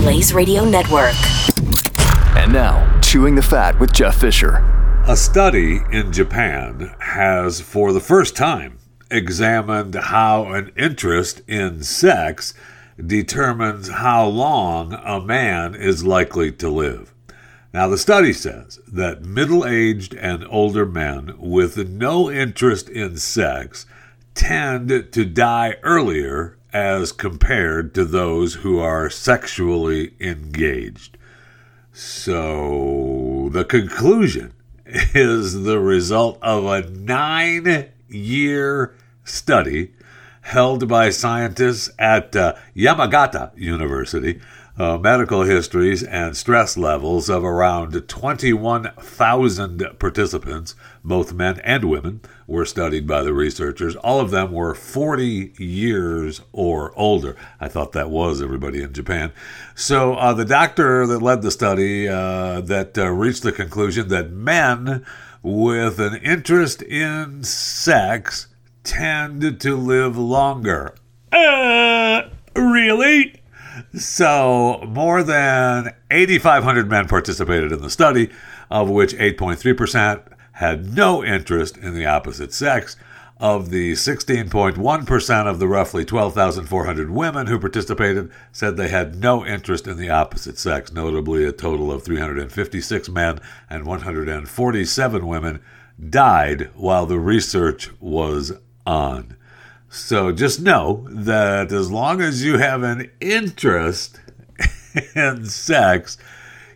Blaze Radio Network. And now, Chewing the Fat with Jeff Fisher. A study in Japan has, for the first time, examined how an interest in sex determines how long a man is likely to live. Now, the study says that middle aged and older men with no interest in sex tend to die earlier as compared to those who are sexually engaged. So, the conclusion is the result of a nine year study held by scientists at uh, Yamagata University, uh, medical histories and stress levels of around 21,000 participants, both men and women, were studied by the researchers. All of them were 40 years or older. I thought that was everybody in Japan. So uh, the doctor that led the study uh, that uh, reached the conclusion that men with an interest in sex tend to live longer. Uh, really? So, more than 8,500 men participated in the study, of which 8.3% had no interest in the opposite sex. Of the 16.1% of the roughly 12,400 women who participated said they had no interest in the opposite sex, notably a total of 356 men and 147 women died while the research was on. So just know that as long as you have an interest in sex,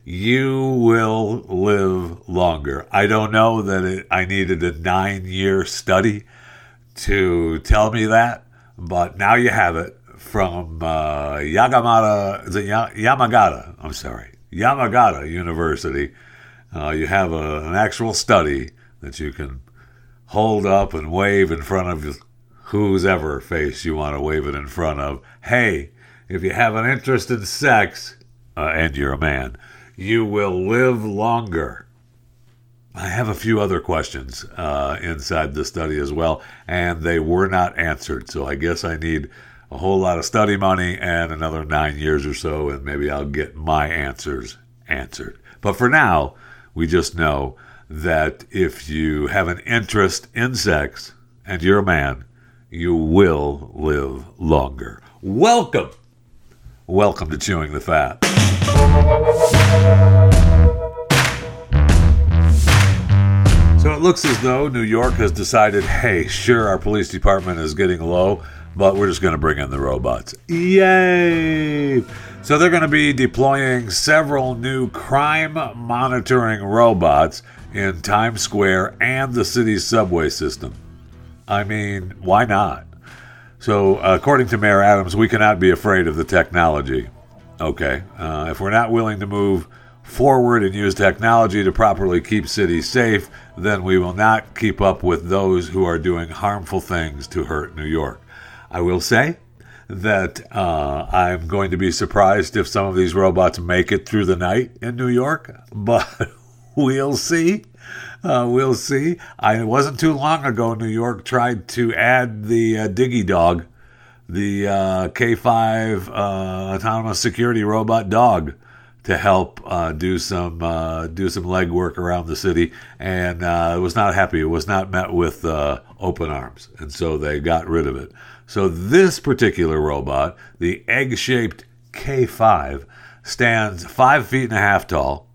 you will live longer. I don't know that it, I needed a nine year study to tell me that, but now you have it from uh, Yagamata, Yamagata, I'm sorry, Yamagata University. Uh, you have a, an actual study that you can hold up and wave in front of whose ever face you want to wave it in front of. Hey, if you have an interest in sex, uh, and you're a man, you will live longer. I have a few other questions uh, inside the study as well, and they were not answered. So I guess I need a whole lot of study money and another nine years or so, and maybe I'll get my answers answered. But for now, we just know that if you have an interest in sex and you're a man, you will live longer. Welcome. Welcome to Chewing the Fat. So it looks as though New York has decided hey, sure, our police department is getting low, but we're just going to bring in the robots. Yay! So they're going to be deploying several new crime monitoring robots in Times Square and the city's subway system. I mean, why not? So, according to Mayor Adams, we cannot be afraid of the technology. Okay, uh, if we're not willing to move forward and use technology to properly keep cities safe, then we will not keep up with those who are doing harmful things to hurt New York. I will say that uh, I'm going to be surprised if some of these robots make it through the night in New York, but we'll see. Uh, we'll see. I, it wasn't too long ago New York tried to add the uh, Digidog, the uh, K5 uh, autonomous security robot dog, to help uh, do some uh, do some legwork around the city, and it was not happy. It was not met with open arms, and so they got rid of it. So this particular robot, the egg-shaped K5, stands five feet and a half tall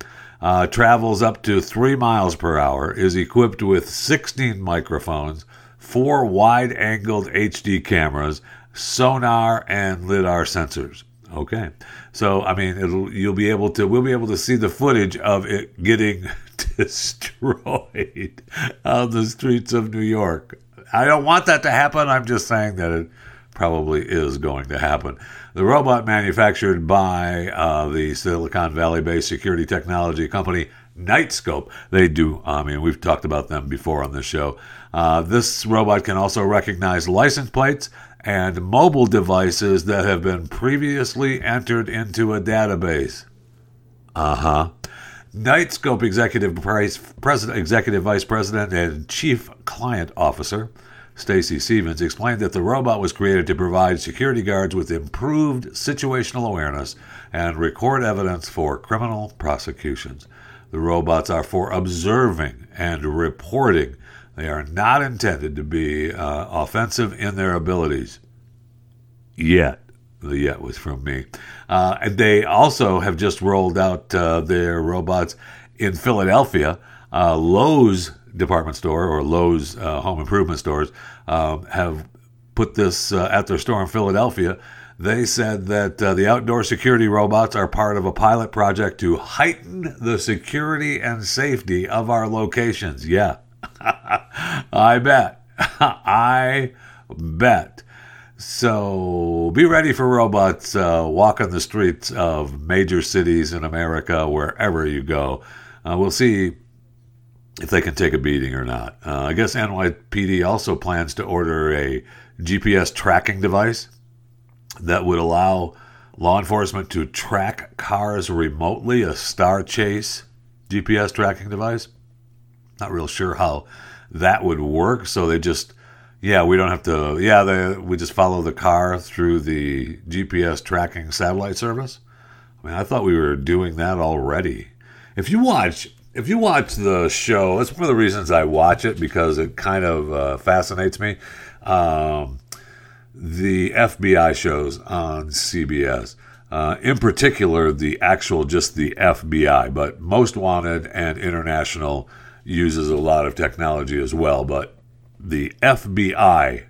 uh, travels up to three miles per hour, is equipped with 16 microphones, four wide angled HD cameras, sonar, and LIDAR sensors. Okay. So, I mean, you'll be able to, we'll be able to see the footage of it getting destroyed on the streets of New York. I don't want that to happen. I'm just saying that it probably is going to happen. The robot manufactured by uh, the Silicon Valley based security technology company Knightscope. They do, I mean, we've talked about them before on this show. Uh, this robot can also recognize license plates and mobile devices that have been previously entered into a database. Uh huh. Knightscope Executive Vice President, Executive Vice President and Chief Client Officer Stacy Stephens explained that the robot was created to provide security guards with improved situational awareness and record evidence for criminal prosecutions. The robots are for observing and reporting. They are not intended to be uh, offensive in their abilities. Yet. The yet was from me. Uh, and they also have just rolled out uh, their robots in Philadelphia. Uh, Lowe's department store or Lowe's uh, home improvement stores um, have put this uh, at their store in Philadelphia. They said that uh, the outdoor security robots are part of a pilot project to heighten the security and safety of our locations. Yeah, I bet. I bet. So be ready for robots uh, walking the streets of major cities in America, wherever you go. Uh, we'll see if they can take a beating or not. Uh, I guess NYPD also plans to order a GPS tracking device that would allow law enforcement to track cars remotely, a StarChase GPS tracking device. Not real sure how that would work. So they just, yeah, we don't have to, yeah, they, we just follow the car through the GPS tracking satellite service. I mean, I thought we were doing that already. If you watch if you watch the show, it's one of the reasons I watch it because it kind of uh, fascinates me. Um, the FBI shows on CBS, uh, in particular, the actual just the FBI, but Most Wanted and International uses a lot of technology as well. But the FBI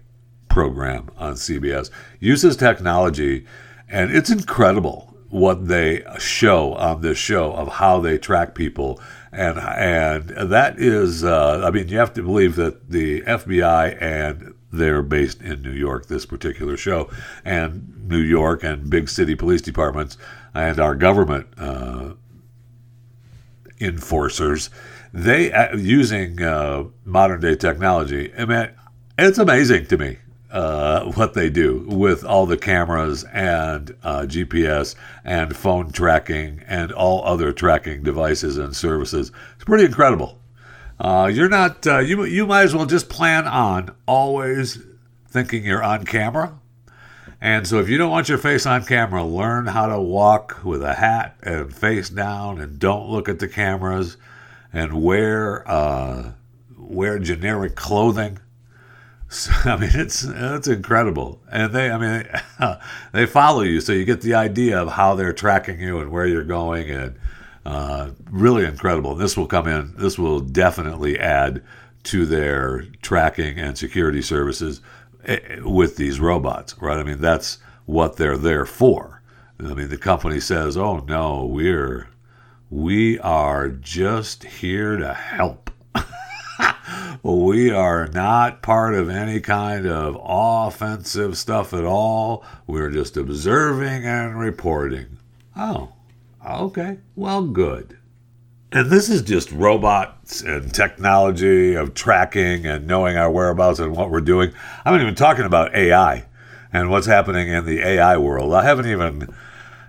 program on CBS uses technology, and it's incredible what they show on this show of how they track people and and that is uh, I mean you have to believe that the FBI and they're based in New York this particular show and New York and big city police departments and our government uh, enforcers they uh, using uh, modern day technology I mean it's amazing to me uh, what they do with all the cameras and uh, GPS and phone tracking and all other tracking devices and services. It's pretty incredible. Uh, you're not uh, you you might as well just plan on always thinking you're on camera. And so if you don't want your face on camera, learn how to walk with a hat and face down and don't look at the cameras and wear uh, wear generic clothing so, I mean, it's it's incredible, and they, I mean, they follow you, so you get the idea of how they're tracking you and where you're going, and uh, really incredible. This will come in. This will definitely add to their tracking and security services eh, with these robots, right? I mean, that's what they're there for. I mean, the company says, "Oh no, we're we are just here to help." we are not part of any kind of offensive stuff at all. We're just observing and reporting. Oh, okay. Well, good. And this is just robots and technology of tracking and knowing our whereabouts and what we're doing. I'm not even talking about AI and what's happening in the AI world. I haven't even.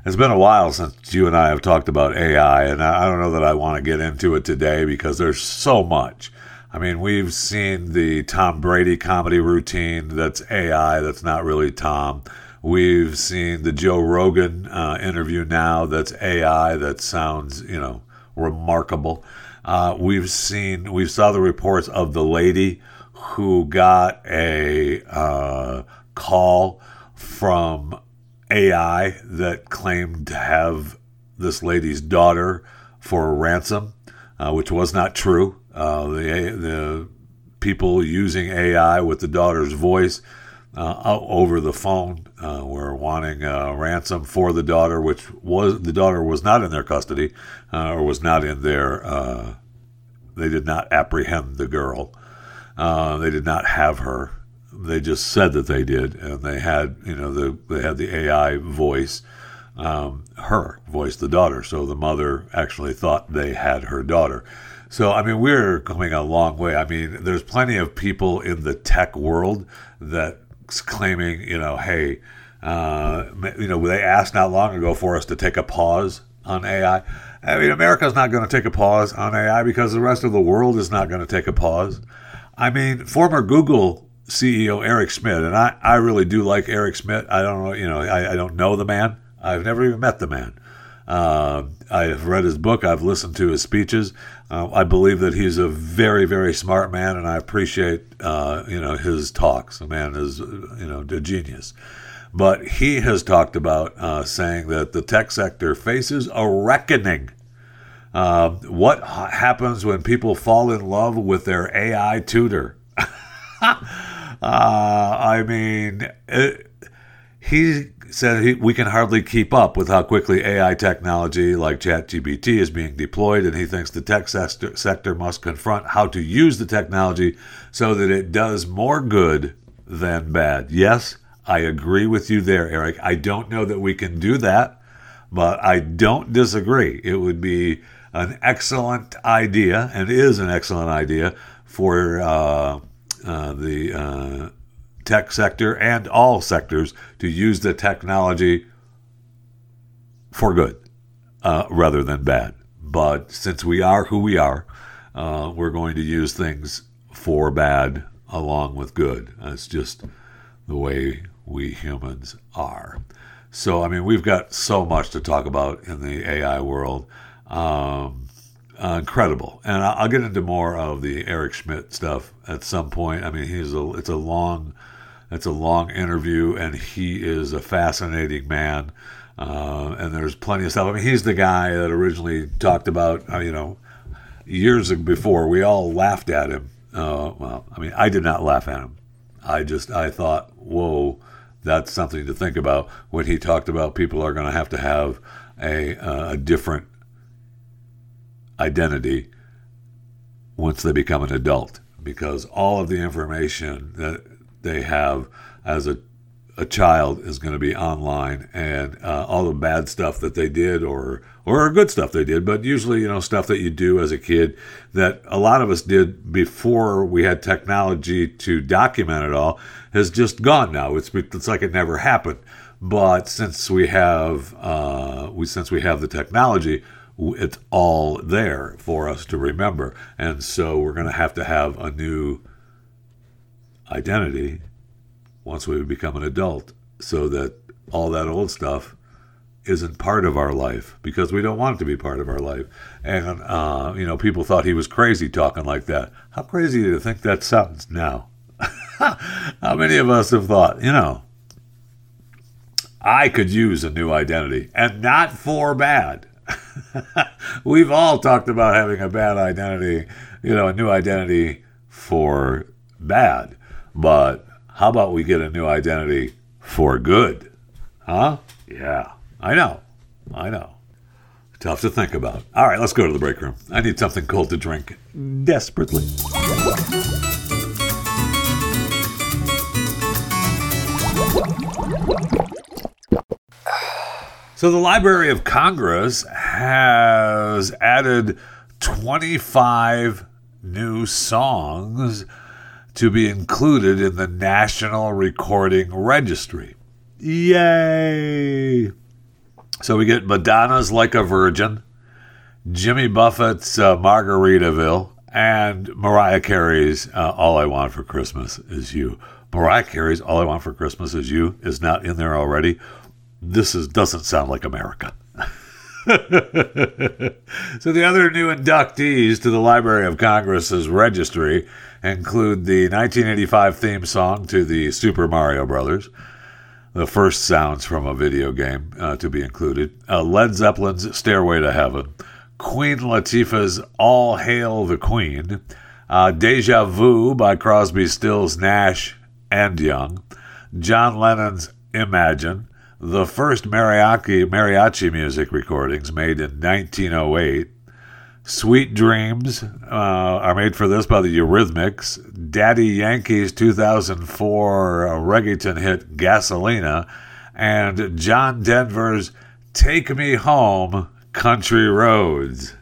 It's been a while since you and I have talked about AI, and I don't know that I want to get into it today because there's so much. I mean, we've seen the Tom Brady comedy routine that's AI, that's not really Tom. We've seen the Joe Rogan uh, interview now that's AI, that sounds, you know, remarkable. Uh, we've seen, we saw the reports of the lady who got a uh, call from AI that claimed to have this lady's daughter for a ransom, uh, which was not true. Uh, the the people using AI with the daughter's voice uh, over the phone uh, were wanting a ransom for the daughter, which was the daughter was not in their custody uh, or was not in their. Uh, they did not apprehend the girl. Uh, they did not have her. They just said that they did, and they had you know the they had the AI voice um, her voice the daughter, so the mother actually thought they had her daughter. So I mean, we're coming a long way. I mean, there's plenty of people in the tech world that's claiming, you know, hey, uh, you know, they asked not long ago for us to take a pause on AI. I mean, America's not going to take a pause on AI because the rest of the world is not going to take a pause. I mean, former Google CEO Eric Schmidt, and I, I really do like Eric Schmidt. I don't know, you know, I, I don't know the man. I've never even met the man. Uh, I've read his book. I've listened to his speeches. Uh, I believe that he's a very, very smart man, and I appreciate uh, you know his talks. The man is you know a genius. But he has talked about uh, saying that the tech sector faces a reckoning. Uh, what happens when people fall in love with their AI tutor? Uh, I mean, it, he said he, we can hardly keep up with how quickly AI technology like ChatGPT is being deployed, and he thinks the tech sector, sector must confront how to use the technology so that it does more good than bad. Yes, I agree with you there, Eric. I don't know that we can do that, but I don't disagree. It would be an excellent idea, and is an excellent idea for uh, uh, the uh, tech sector and all sectors to use the technology for good uh, rather than bad. But since we are who we are, uh, we're going to use things for bad along with good. It's just the way we humans are. So, I mean, we've got so much to talk about in the AI world. Um, uh, incredible. And I'll get into more of the Eric Schmidt stuff at some point. I mean, he's a it's a long it's a long interview, and he is a fascinating man. Uh, and there's plenty of stuff. I mean, he's the guy that originally talked about uh, you know years before. We all laughed at him. Uh, well, I mean, I did not laugh at him. I just I thought, whoa, that's something to think about when he talked about people are going to have to have a, uh, a different identity once they become an adult because all of the information that they have as a a child is going to be online and uh, all the bad stuff that they did or or good stuff they did but usually you know stuff that you do as a kid that a lot of us did before we had technology to document it all has just gone now. It's it's like it never happened. But since we have uh, we since we have the technology it's all there for us to remember. And so we're going to have to have a new identity once we become an adult so that all that old stuff isn't part of our life because we don't want it to be part of our life. And, uh, you know, people thought he was crazy talking like that. How crazy do you think that sounds now? How many of us have thought, you know, I could use a new identity and not for bad? We've all talked about having a bad identity, you know, a new identity for bad. But how about we get a new identity for good? Huh? Yeah, I know. I know. Tough to think about. All right, let's go to the break room. I need something cold to drink desperately. So, the Library of Congress has added 25 new songs to be included in the National Recording Registry. Yay! So, we get Madonna's Like a Virgin, Jimmy Buffett's uh, Margaritaville, and Mariah Carey's uh, All I Want for Christmas Is You. Mariah Carey's All I Want for Christmas Is You is not in there already this is doesn't sound like America. so the other new inductees to the Library of Congress's registry include the 1985 theme song to the Super Mario Brothers, the first sounds from a video game uh, to be included, uh, Led Zeppelin's Stairway to Heaven, Queen Latifah's All Hail the Queen, uh, Deja Vu by Crosby, Stills, Nash, and Young, John Lennon's Imagine, the first mariachi, mariachi music recordings made in 1908 Sweet Dreams uh, are made for this by the Eurythmics. Daddy Yankee's 2004 uh, reggaeton hit Gasolina. And John Denver's Take Me Home, Country Roads.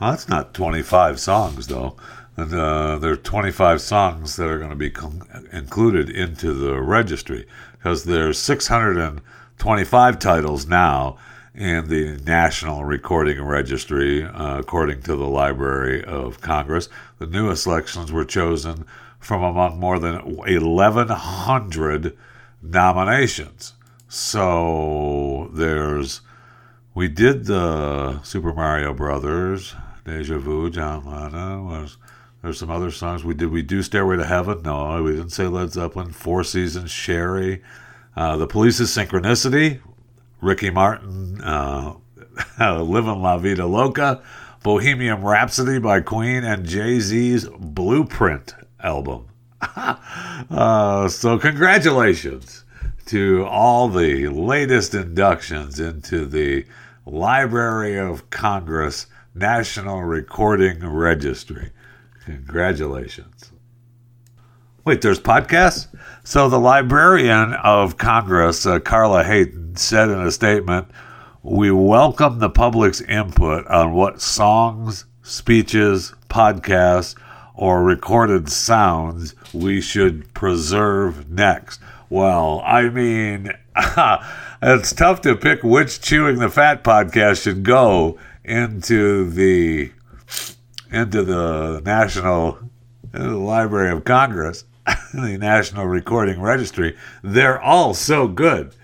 Well, that's not 25 songs, though. And uh, there are 25 songs that are going to be con- included into the registry because there's 625 titles now in the National Recording Registry, uh, according to the Library of Congress. The newest selections were chosen from among more than 1,100 nominations. So there's, we did the Super Mario Brothers, Deja Vu, John Lennon was. There's some other songs we did. We do Stairway to Heaven. No, we didn't say Led Zeppelin. Four Seasons, Sherry, uh, The Police's Synchronicity, Ricky Martin, uh, Living La Vida Loca, Bohemian Rhapsody by Queen, and Jay Z's Blueprint album. uh, so, congratulations to all the latest inductions into the Library of Congress National Recording Registry. Congratulations. Wait, there's podcasts? So the Librarian of Congress, uh, Carla Hayden, said in a statement, We welcome the public's input on what songs, speeches, podcasts, or recorded sounds we should preserve next. Well, I mean, it's tough to pick which Chewing the Fat podcast should go into the into the National Library of Congress, the National Recording Registry. They're all so good.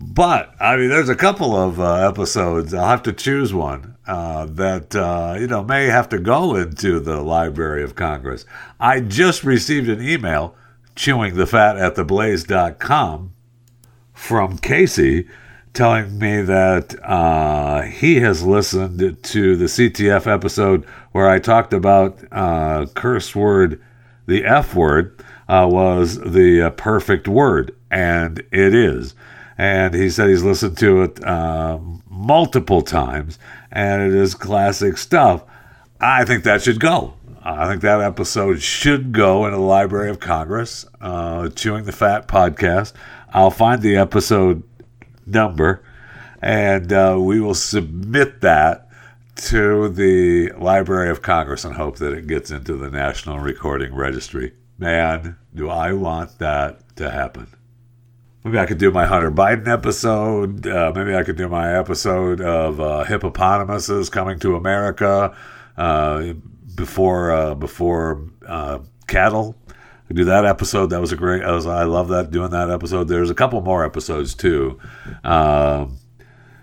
But I mean, there's a couple of uh, episodes. I'll have to choose one uh, that uh, you know may have to go into the Library of Congress. I just received an email, chewing the fat at theblaze.com, from Casey, telling me that uh, he has listened to the CTF episode where I talked about uh, curse word, the F word uh, was the uh, perfect word, and it is. And he said he's listened to it uh, multiple times, and it is classic stuff. I think that should go. I think that episode should go in the Library of Congress, uh, Chewing the Fat podcast. I'll find the episode number and uh, we will submit that to the Library of Congress and hope that it gets into the National Recording Registry. Man, do I want that to happen. Maybe I could do my Hunter Biden episode. Uh, maybe I could do my episode of uh, hippopotamuses coming to America uh, before uh, before uh, cattle. Do that episode. That was a great. I, was, I love that doing that episode. There's a couple more episodes too. Um,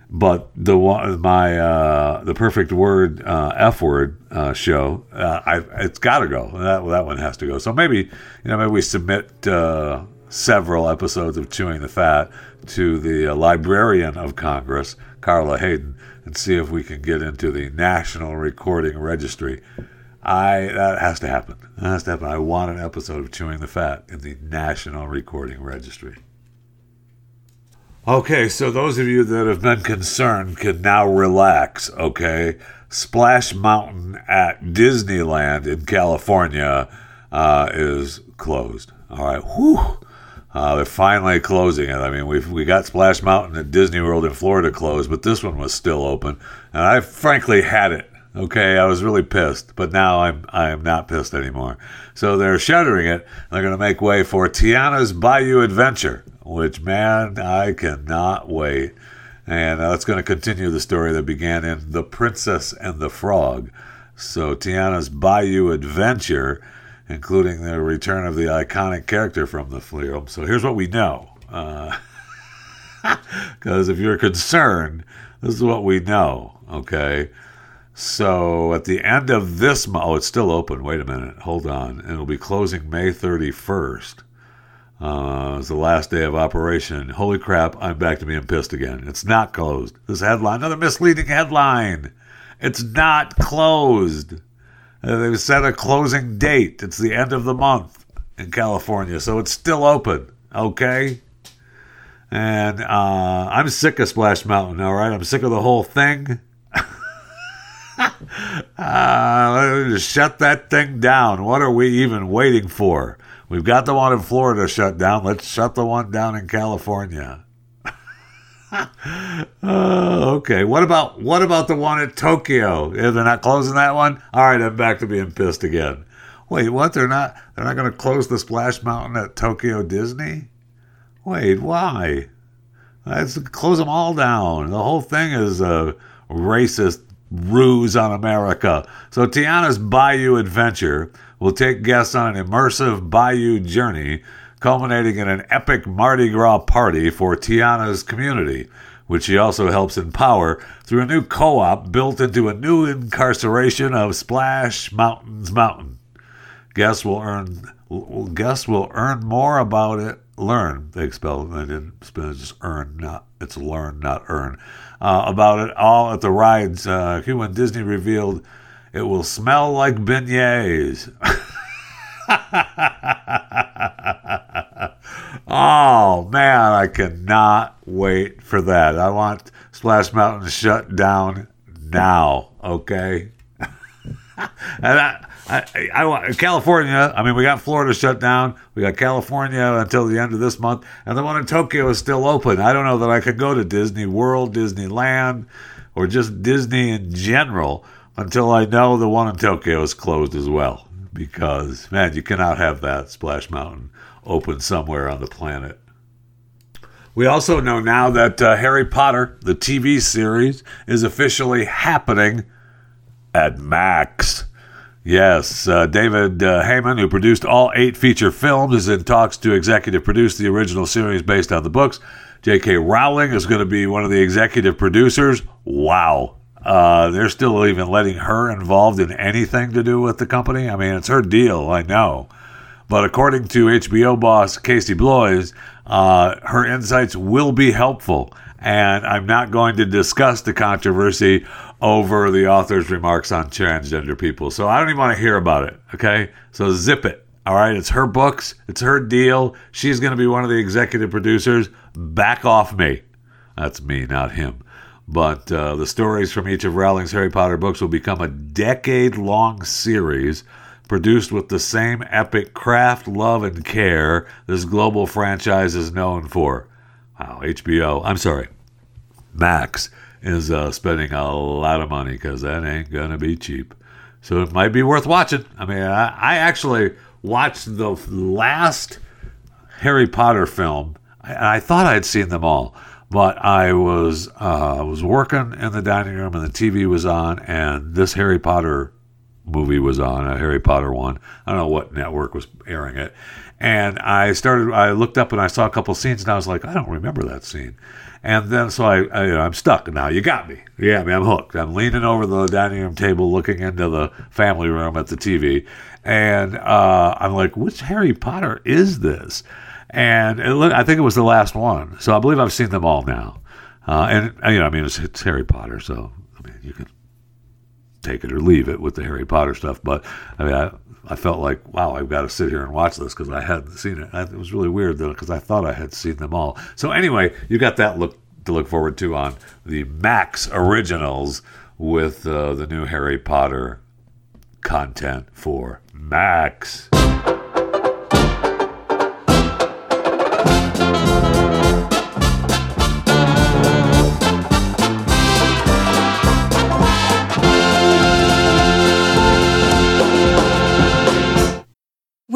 but the one my uh, the perfect word uh, F word uh, show uh, I it's got to go that that one has to go so maybe you know maybe we submit uh, several episodes of chewing the fat to the librarian of Congress Carla Hayden and see if we can get into the National Recording Registry. I that has to happen. That has to happen. I want an episode of Chewing the Fat in the National Recording Registry. Okay, so those of you that have been concerned can now relax, okay? Splash Mountain at Disneyland in California uh, is closed. All right, whew. Uh, they're finally closing it. I mean, we we got Splash Mountain at Disney World in Florida closed, but this one was still open, and I frankly had it. Okay, I was really pissed, but now I'm I am not pissed anymore. So they're shuttering it. They're going to make way for Tiana's Bayou Adventure, which man, I cannot wait. And uh, that's going to continue the story that began in The Princess and the Frog. So Tiana's Bayou Adventure, including the return of the iconic character from the film. So here's what we know. Because uh, if you're concerned, this is what we know. Okay. So at the end of this month, oh, it's still open. Wait a minute. Hold on. It'll be closing May 31st. Uh, it's the last day of operation. Holy crap, I'm back to being pissed again. It's not closed. This headline, another misleading headline. It's not closed. Uh, they've set a closing date. It's the end of the month in California, so it's still open. Okay? And uh, I'm sick of Splash Mountain, all right? I'm sick of the whole thing. Uh, just shut that thing down. What are we even waiting for? We've got the one in Florida shut down. Let's shut the one down in California. uh, okay. What about what about the one at Tokyo? Yeah, they're not closing that one. All right, I'm back to being pissed again. Wait, what? They're not. They're not going to close the Splash Mountain at Tokyo Disney. Wait, why? Let's close them all down. The whole thing is a racist ruse on America. So Tiana's Bayou Adventure will take guests on an immersive bayou journey, culminating in an epic Mardi Gras party for Tiana's community, which she also helps empower through a new co-op built into a new incarceration of Splash Mountains Mountain. Guests will earn guests will earn more about it. Learn they spelled they didn't spell just earn not it's learn not earn uh, about it all at the rides. Uh, when Disney revealed it will smell like beignets. oh man, I cannot wait for that. I want Splash Mountain shut down now. Okay. I, I, I, California. I mean, we got Florida shut down. We got California until the end of this month, and the one in Tokyo is still open. I don't know that I could go to Disney World, Disneyland, or just Disney in general until I know the one in Tokyo is closed as well. Because man, you cannot have that Splash Mountain open somewhere on the planet. We also know now that uh, Harry Potter, the TV series, is officially happening at Max. Yes, uh, David uh, Heyman, who produced all eight feature films, is in talks to executive produce the original series based on the books. J.K. Rowling is going to be one of the executive producers. Wow. Uh, they're still even letting her involved in anything to do with the company. I mean, it's her deal, I know. But according to HBO boss Casey Bloys, uh, her insights will be helpful. And I'm not going to discuss the controversy over the author's remarks on transgender people. So I don't even want to hear about it. Okay. So zip it. All right. It's her books, it's her deal. She's going to be one of the executive producers. Back off me. That's me, not him. But uh, the stories from each of Rowling's Harry Potter books will become a decade long series produced with the same epic craft, love, and care this global franchise is known for. Wow, HBO, I'm sorry, Max is uh, spending a lot of money because that ain't to be cheap. So it might be worth watching. I mean, I, I actually watched the last Harry Potter film, and I thought I'd seen them all, but I was uh, was working in the dining room and the TV was on, and this Harry Potter movie was on, a Harry Potter one. I don't know what network was airing it, and I started. I looked up and I saw a couple scenes, and I was like, I don't remember that scene. And then so I, I you know, I'm stuck now. You got me. Yeah, me. I'm hooked. I'm leaning over the dining room table, looking into the family room at the TV, and uh, I'm like, which Harry Potter is this? And it, I think it was the last one. So I believe I've seen them all now. Uh, and you know, I mean, it's, it's Harry Potter, so I mean, you can take it or leave it with the Harry Potter stuff. But I mean, I, I felt like, wow, I've got to sit here and watch this because I hadn't seen it. It was really weird though because I thought I had seen them all. So anyway, you got that look to look forward to on the Max Originals with uh, the new Harry Potter content for Max.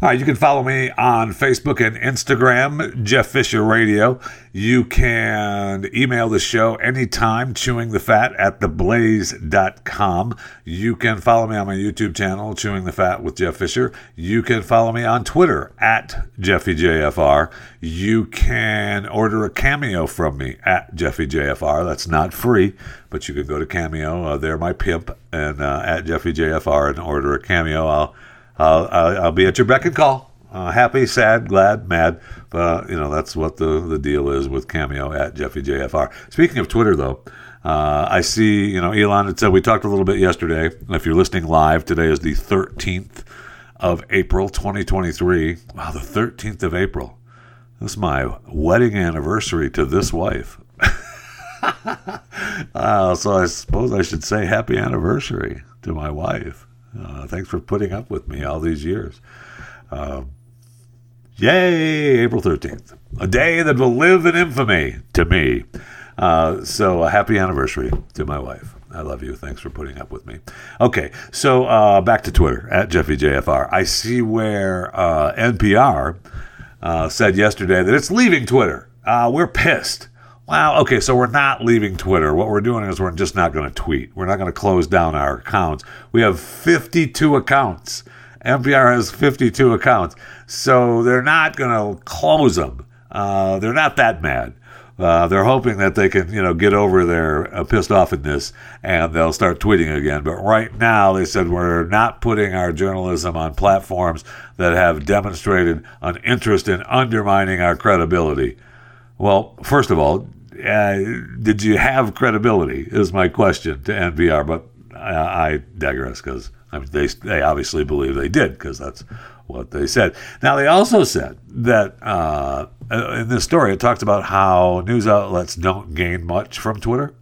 All right, you can follow me on Facebook and Instagram, Jeff Fisher Radio. You can email the show anytime, chewing the fat at theblaze.com. You can follow me on my YouTube channel, Chewing the Fat with Jeff Fisher. You can follow me on Twitter at JeffyJFR. You can order a cameo from me at JeffyJFR. That's not free, but you can go to Cameo. Uh, they're my pimp, and uh, at JeffyJFR and order a cameo. I'll I'll, I'll be at your beck and call. Uh, happy, sad, glad, mad. But, you know, that's what the, the deal is with Cameo at Jeffy JFR. Speaking of Twitter, though, uh, I see, you know, Elon had said we talked a little bit yesterday. If you're listening live, today is the 13th of April, 2023. Wow, the 13th of April. This is my wedding anniversary to this wife. uh, so I suppose I should say happy anniversary to my wife. Uh, thanks for putting up with me all these years. Uh, yay, April 13th. A day that will live in infamy to me. Uh, so, a happy anniversary to my wife. I love you. Thanks for putting up with me. Okay, so uh, back to Twitter at JeffyJFR. I see where uh, NPR uh, said yesterday that it's leaving Twitter. we're pissed. Wow, okay, so we're not leaving Twitter. What we're doing is we're just not going to tweet. We're not going to close down our accounts. We have 52 accounts. NPR has 52 accounts. So they're not going to close them. Uh, they're not that mad. Uh, they're hoping that they can, you know, get over their uh, pissed offness and they'll start tweeting again. But right now, they said we're not putting our journalism on platforms that have demonstrated an interest in undermining our credibility. Well, first of all, uh, did you have credibility? Is my question to NPR, but I, I digress because I mean, they they obviously believe they did because that's what they said. Now they also said that uh, in this story it talks about how news outlets don't gain much from Twitter.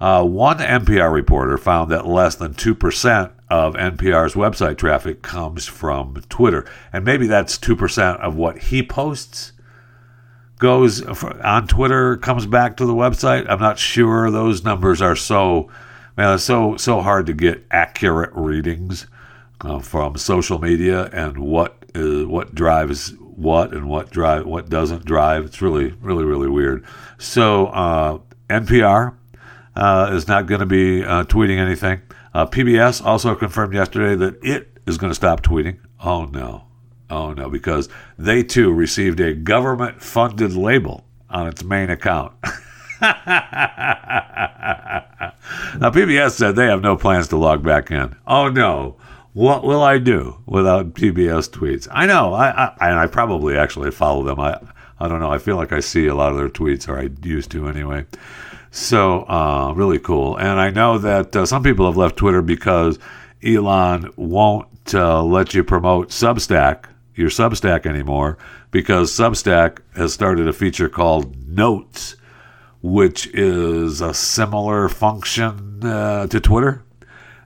Uh, one NPR reporter found that less than two percent of NPR's website traffic comes from Twitter, and maybe that's two percent of what he posts goes on Twitter, comes back to the website. I'm not sure those numbers are so man, it's so so hard to get accurate readings uh, from social media and what is what drives what and what drive what doesn't drive. It's really really really weird. So uh, NPR uh, is not going to be uh, tweeting anything. Uh, PBS also confirmed yesterday that it is going to stop tweeting. Oh no. Oh no, because they too received a government funded label on its main account. now, PBS said they have no plans to log back in. Oh no, what will I do without PBS tweets? I know, I, I and I probably actually follow them. I I don't know. I feel like I see a lot of their tweets, or I used to anyway. So uh, really cool. And I know that uh, some people have left Twitter because Elon won't uh, let you promote Substack your Substack anymore because Substack has started a feature called Notes, which is a similar function uh, to Twitter.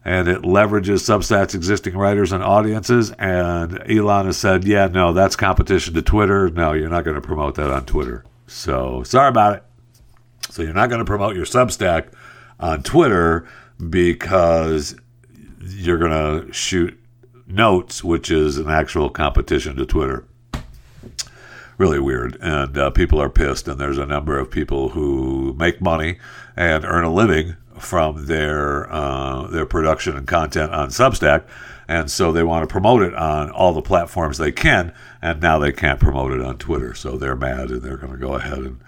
And it leverages Substack's existing writers and audiences. And Elon has said, yeah, no, that's competition to Twitter. No, you're not going to promote that on Twitter. So sorry about it. So you're not going to promote your Substack on Twitter because you're going to shoot Notes, which is an actual competition to Twitter. Really weird, and uh, people are pissed. And there's a number of people who make money and earn a living from their uh, their production and content on Substack, and so they want to promote it on all the platforms they can. And now they can't promote it on Twitter, so they're mad and they're going to go ahead and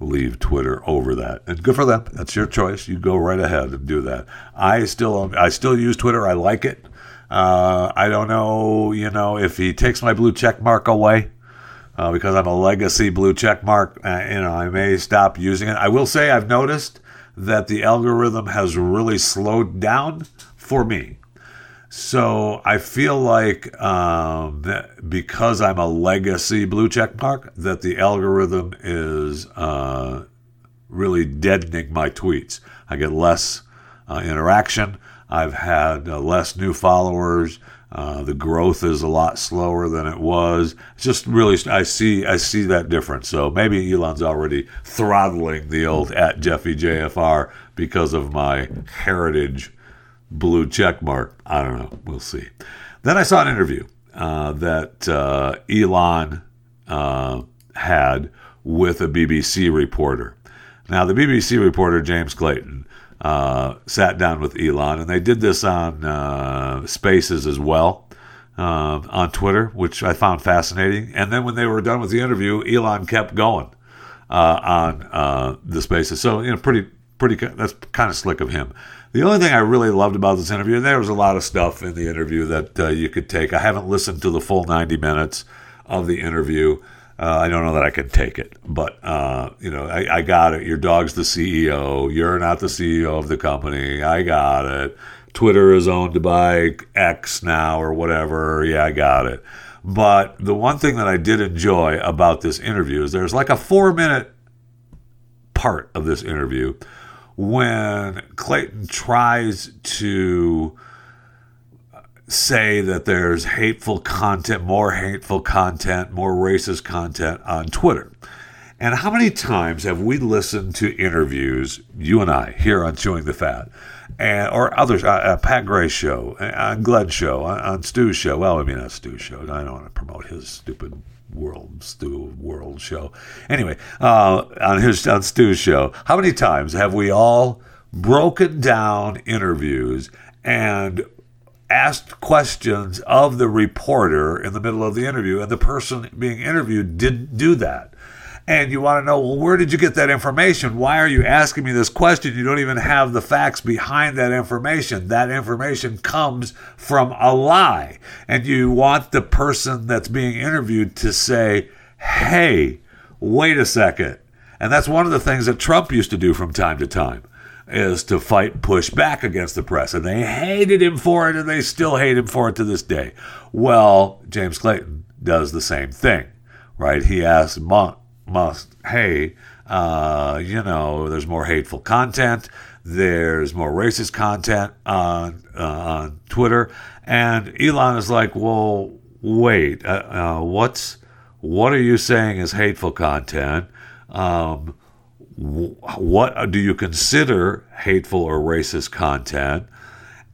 leave Twitter over that. And good for them. That's your choice. You go right ahead and do that. I still I still use Twitter. I like it. Uh, I don't know, you know, if he takes my blue check mark away. Uh, because I'm a legacy blue check mark, uh, you know, I may stop using it. I will say I've noticed that the algorithm has really slowed down for me. So I feel like um, because I'm a legacy blue check mark, that the algorithm is uh, really deadening my tweets. I get less uh, interaction. I've had uh, less new followers. Uh, the growth is a lot slower than it was. It's just really, I see, I see that difference. So maybe Elon's already throttling the old at Jeffy JFR because of my heritage blue check mark. I don't know. We'll see. Then I saw an interview uh, that uh, Elon uh, had with a BBC reporter. Now, the BBC reporter, James Clayton, uh, sat down with Elon, and they did this on uh, Spaces as well uh, on Twitter, which I found fascinating. And then when they were done with the interview, Elon kept going uh, on uh, the Spaces. So, you know, pretty, pretty, that's kind of slick of him. The only thing I really loved about this interview, and there was a lot of stuff in the interview that uh, you could take. I haven't listened to the full 90 minutes of the interview. Uh, I don't know that I can take it, but uh, you know, I, I, got it. Your dog's the CEO. You're not the CEO of the company. I got it. Twitter is owned by X now or whatever. Yeah, I got it. But the one thing that I did enjoy about this interview is there's like a four minute part of this interview when Clayton tries to say that there's hateful content, more hateful content, more racist content on Twitter. And how many times have we listened to interviews, you and I, here on Chewing the Fat, and or others, uh, uh, Pat Gray's show, uh, on Glenn's show, on, on Stu's show. Well, I mean, not Stu's show. I don't want to promote his stupid world Stu world show. Anyway, uh, on his on Stu's show, how many times have we all broken down interviews and asked questions of the reporter in the middle of the interview, and the person being interviewed didn't do that. And you want to know, well, where did you get that information? Why are you asking me this question? You don't even have the facts behind that information. That information comes from a lie. And you want the person that's being interviewed to say, hey, wait a second. And that's one of the things that Trump used to do from time to time is to fight push back against the press. And they hated him for it and they still hate him for it to this day. Well james clayton does the same thing right? He asks Musk hey uh, you know there's more hateful content. There's more racist content on uh, on twitter. And elon is like well wait uh, uh what's what are you saying is hateful content? Um, what do you consider hateful or racist content?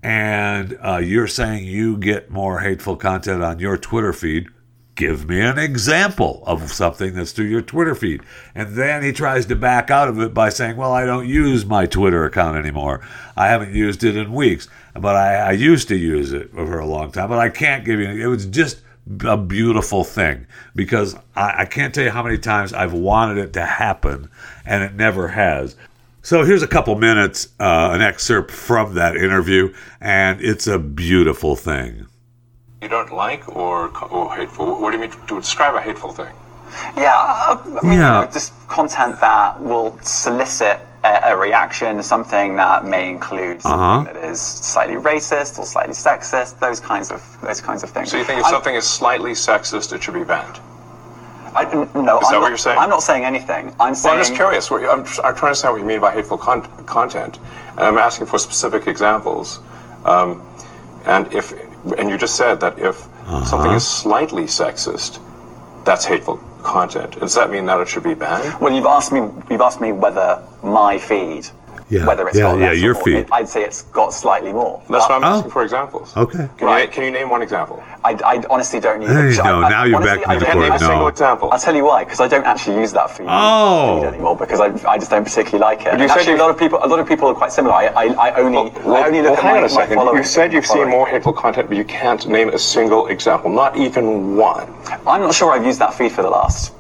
And uh, you're saying you get more hateful content on your Twitter feed. Give me an example of something that's through your Twitter feed. And then he tries to back out of it by saying, Well, I don't use my Twitter account anymore. I haven't used it in weeks, but I, I used to use it for a long time. But I can't give you, it was just a beautiful thing because I, I, can't tell you how many times I've wanted it to happen and it never has. So here's a couple minutes, uh, an excerpt from that interview, and it's a beautiful thing. You don't like or, or hateful? What do you mean to describe a hateful thing? Yeah, I mean, yeah. You know, just content that will solicit a, a reaction, something that may include uh-huh. that is slightly racist or slightly sexist, those kinds of those kinds of things. So you think if I, something is slightly sexist, it should be banned? I, no, is I'm that not, what you're saying? I'm not saying anything. I'm saying. Well, I'm just curious. I'm, I'm trying to understand what you mean by hateful con- content, and I'm asking for specific examples. Um, and if, and you just said that if uh-huh. something is slightly sexist, that's hateful content. Does that mean that it should be banned? Well, you've asked me. You've asked me whether my feed yeah. whether it's yeah, got yeah, your feed. I'd say it's got slightly more. That's why I'm oh. asking for examples. Okay. Can, right. you, can you name one example? I, I honestly don't use it. No, now you're back to the court. Name a single example. I'll tell you why, because I don't actually use that feed, oh. feed anymore because I, I just don't particularly like it. But you said actually, a lot of people a lot of people are quite similar. I, I, I only well, I only look well, at my, my following. You said you've seen more hateful content, but you can't name a single example, not even one. I'm not sure I've used that feed for the last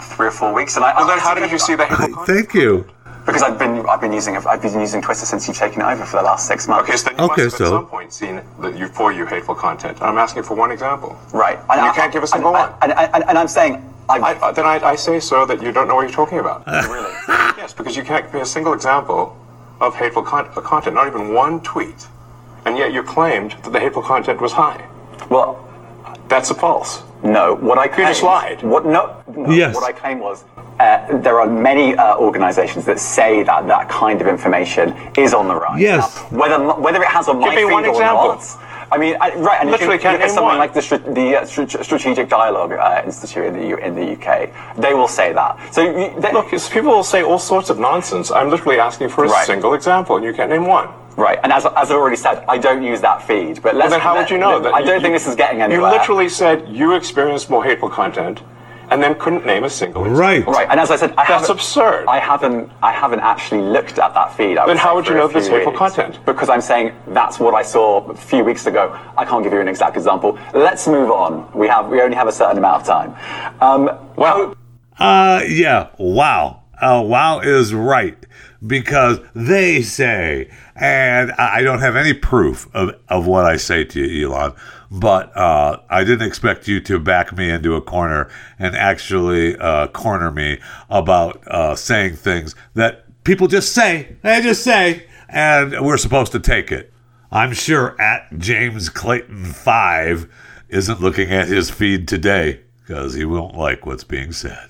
three or four weeks, and I. Well, then how did you see that? Thank you. Because I've been I've been using I've been using Twitter since you've taken it over for the last six months. Okay, so then you okay, must have so. at some point seen that you for you hateful content. I'm asking for one example. Right. And, you can't give a single one. And, and, and, I'm saying. I, then I, I, say so that you don't know what you're talking about. really? yes, because you can't give me a single example of hateful con- uh, content, not even one tweet, and yet you claimed that the hateful content was high. Well, that's a false. No, what I claimed. You just lied. What? No. no yes. What I claimed was uh, there are many uh, organisations that say that that kind of information is on the rise. Yes. Now, whether whether it has on my feed or example. not. I mean, I, right, and Literally if you look at something one. like the, the uh, Strategic Dialogue uh, Institute in the, U, in the UK, they will say that. So you, they, look, people will say all sorts of nonsense. I'm literally asking for a right. single example, and you can't name one. Right, and as, as I've already said, I don't use that feed. But well, then how would you know? that I don't you, think this is getting anywhere. You literally said you experienced more hateful content, and then couldn't name a single. Right. Right, and as I said, I that's absurd. I haven't, I haven't actually looked at that feed. I then how would you know this hateful content? Because I'm saying that's what I saw a few weeks ago. I can't give you an exact example. Let's move on. We have, we only have a certain amount of time. Um, well, uh, yeah. Wow. Uh, wow is right because they say, and I don't have any proof of, of what I say to you, Elon, but uh, I didn't expect you to back me into a corner and actually uh, corner me about uh, saying things that people just say, they just say, and we're supposed to take it. I'm sure at James Clayton 5 isn't looking at his feed today because he won't like what's being said.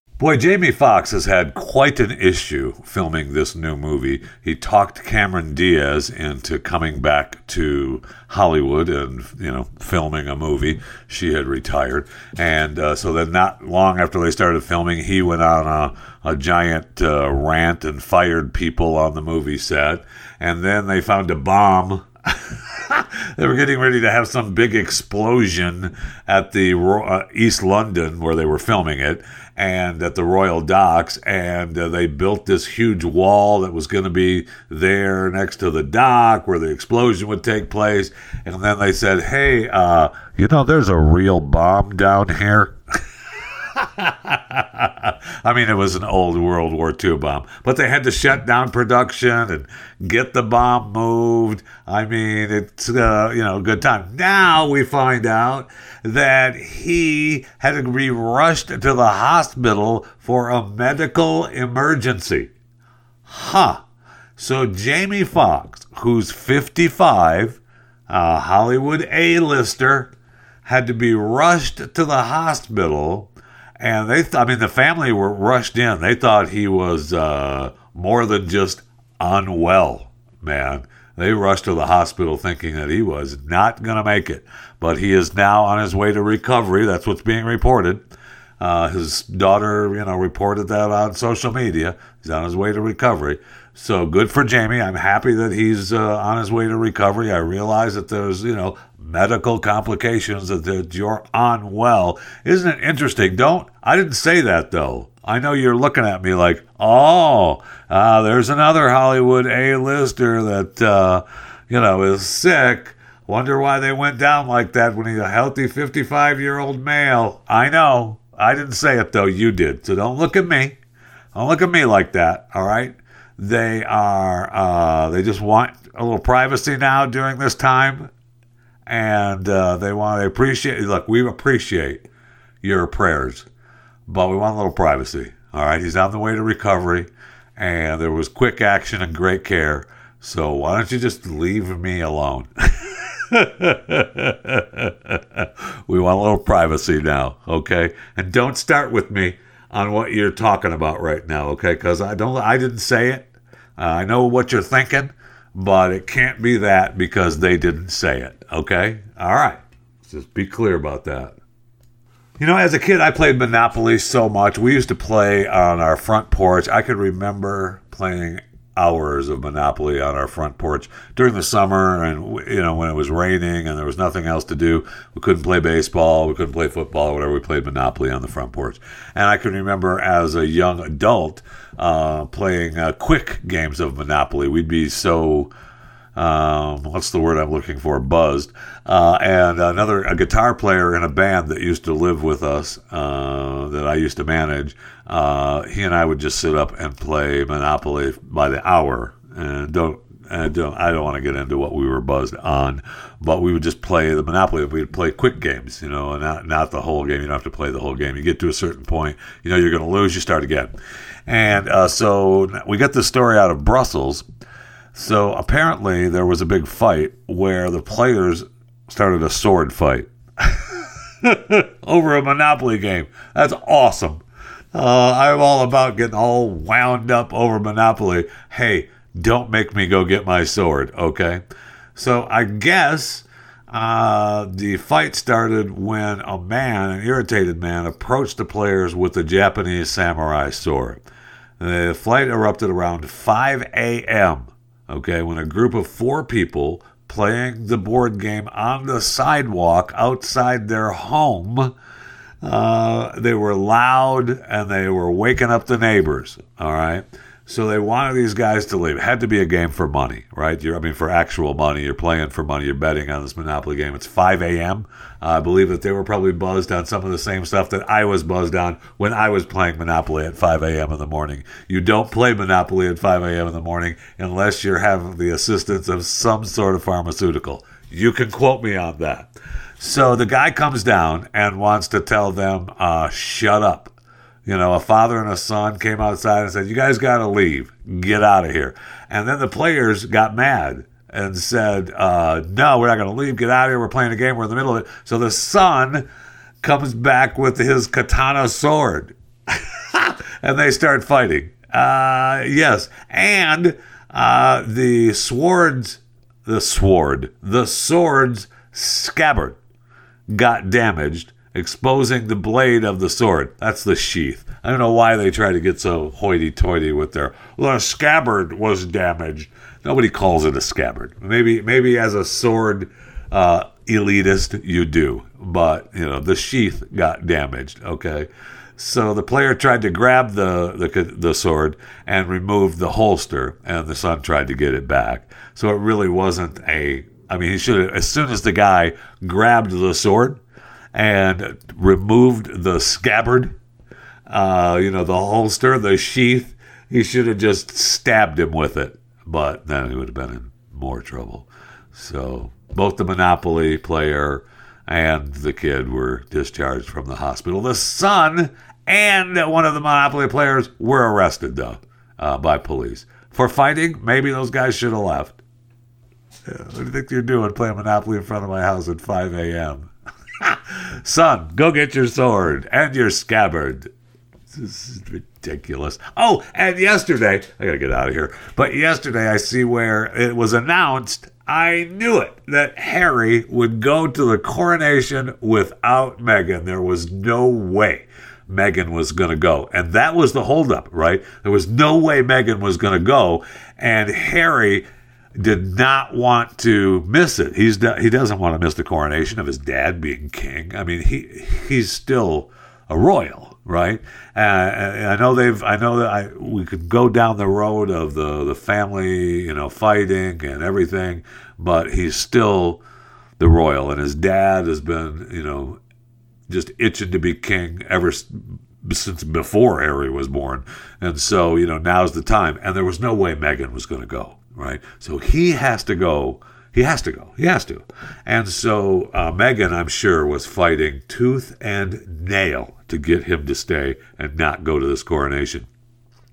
Boy, Jamie Foxx has had quite an issue filming this new movie. He talked Cameron Diaz into coming back to Hollywood and, you know, filming a movie. She had retired. And uh, so then, not long after they started filming, he went on a, a giant uh, rant and fired people on the movie set. And then they found a bomb they were getting ready to have some big explosion at the uh, East London where they were filming it and at the Royal Docks and uh, they built this huge wall that was going to be there next to the dock where the explosion would take place. And then they said hey uh, you know there's a real bomb down here I mean, it was an old World War II bomb, but they had to shut down production and get the bomb moved. I mean, it's uh, you know a good time. Now we find out that he had to be rushed to the hospital for a medical emergency. Huh. So Jamie Foxx, who's 55, a Hollywood A-lister, had to be rushed to the hospital and they, th- I mean, the family were rushed in. They thought he was uh, more than just unwell, man. They rushed to the hospital thinking that he was not going to make it, but he is now on his way to recovery. That's what's being reported. Uh, his daughter, you know, reported that on social media. He's on his way to recovery. So good for Jamie. I'm happy that he's uh, on his way to recovery. I realize that there's, you know, medical complications that, you're unwell. Isn't it interesting? Don't I didn't say that though. I know you're looking at me like, oh, uh, there's another Hollywood A-lister that uh, you know is sick. Wonder why they went down like that when he's a healthy 55 year old male. I know. I didn't say it though. You did. So don't look at me. Don't look at me like that. All right. They are. Uh, they just want a little privacy now during this time, and uh, they want to appreciate. Look, we appreciate your prayers, but we want a little privacy. All right. He's on the way to recovery, and there was quick action and great care. So why don't you just leave me alone? we want a little privacy now, okay? And don't start with me on what you're talking about right now, okay? Because I don't, I didn't say it. Uh, I know what you're thinking, but it can't be that because they didn't say it, okay? All right, just be clear about that. You know, as a kid, I played Monopoly so much. We used to play on our front porch. I could remember playing hours of Monopoly on our front porch during the summer, and you know when it was raining and there was nothing else to do. We couldn't play baseball, we couldn't play football, or whatever. We played Monopoly on the front porch, and I can remember as a young adult uh, playing uh, quick games of Monopoly. We'd be so um, what's the word I'm looking for? Buzzed. Uh, and another a guitar player in a band that used to live with us uh, that I used to manage. Uh, he and I would just sit up and play Monopoly by the hour, and don't I don't, I don't want to get into what we were buzzed on, but we would just play the Monopoly. We'd play quick games, you know, not, not the whole game. You don't have to play the whole game. You get to a certain point, you know, you're going to lose, you start again. And uh, so we got this story out of Brussels. So apparently there was a big fight where the players started a sword fight over a Monopoly game. That's awesome. Uh, I'm all about getting all wound up over Monopoly. Hey, don't make me go get my sword, okay? So I guess uh, the fight started when a man, an irritated man, approached the players with a Japanese samurai sword. The fight erupted around 5 a.m., okay, when a group of four people playing the board game on the sidewalk outside their home uh, they were loud and they were waking up the neighbors. All right. So they wanted these guys to leave. It had to be a game for money, right? You're, I mean, for actual money. You're playing for money. You're betting on this Monopoly game. It's 5 a.m. Uh, I believe that they were probably buzzed on some of the same stuff that I was buzzed on when I was playing Monopoly at 5 a.m. in the morning. You don't play Monopoly at 5 a.m. in the morning unless you're having the assistance of some sort of pharmaceutical. You can quote me on that. So the guy comes down and wants to tell them, uh, shut up. You know, a father and a son came outside and said, You guys got to leave. Get out of here. And then the players got mad and said, uh, No, we're not going to leave. Get out of here. We're playing a game. We're in the middle of it. So the son comes back with his katana sword and they start fighting. Uh, yes. And uh, the swords, the sword, the sword's scabbard got damaged, exposing the blade of the sword. That's the sheath. I don't know why they try to get so hoity toity with their the scabbard was damaged. Nobody calls it a scabbard. Maybe maybe as a sword uh, elitist you do, but you know the sheath got damaged. Okay, so the player tried to grab the, the the sword and remove the holster, and the son tried to get it back. So it really wasn't a I mean, he should have, as soon as the guy grabbed the sword and removed the scabbard, uh, you know, the holster, the sheath, he should have just stabbed him with it. But then he would have been in more trouble. So both the Monopoly player and the kid were discharged from the hospital. The son and one of the Monopoly players were arrested, though, uh, by police. For fighting, maybe those guys should have left. Yeah, what do you think you're doing playing Monopoly in front of my house at 5 a.m.? Son, go get your sword and your scabbard. This is ridiculous. Oh, and yesterday, I gotta get out of here, but yesterday I see where it was announced, I knew it, that Harry would go to the coronation without Meghan. There was no way. Meghan was going to go. And that was the holdup, right? There was no way Meghan was going to go. And Harry did not want to miss it. He's he doesn't want to miss the coronation of his dad being king. I mean, he he's still a royal, right? Uh, I know they've. I know that I we could go down the road of the the family, you know, fighting and everything, but he's still the royal, and his dad has been, you know, just itching to be king ever since before Harry was born, and so you know now's the time. And there was no way Meghan was going to go right? So he has to go. He has to go. He has to. And so uh, Meghan, I'm sure, was fighting tooth and nail to get him to stay and not go to this coronation.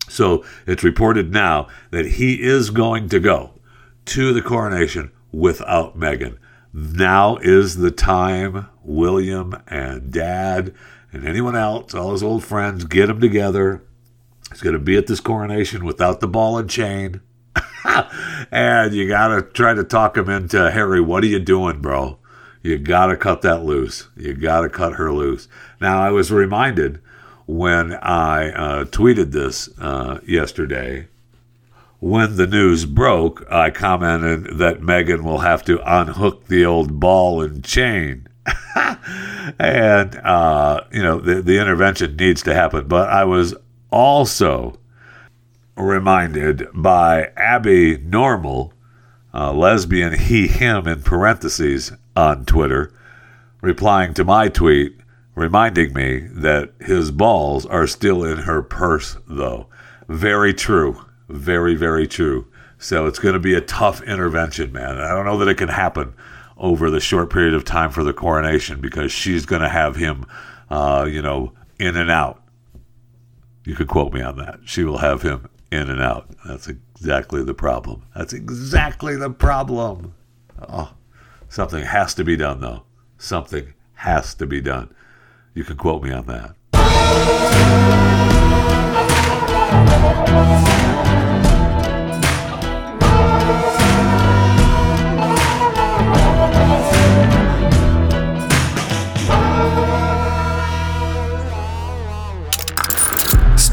So it's reported now that he is going to go to the coronation without Meghan. Now is the time, William and Dad and anyone else, all his old friends, get them together. He's going to be at this coronation without the ball and chain. and you got to try to talk him into Harry, what are you doing, bro? You got to cut that loose. You got to cut her loose. Now, I was reminded when I uh, tweeted this uh, yesterday. When the news broke, I commented that Meghan will have to unhook the old ball and chain. and, uh, you know, the, the intervention needs to happen. But I was also reminded by Abby Normal, lesbian he, him in parentheses on Twitter, replying to my tweet, reminding me that his balls are still in her purse, though. Very true. Very, very true. So it's going to be a tough intervention, man. I don't know that it can happen over the short period of time for the coronation because she's going to have him, uh, you know, in and out. You could quote me on that. She will have him in and out. That's exactly the problem. That's exactly the problem. Oh, something has to be done, though. Something has to be done. You can quote me on that.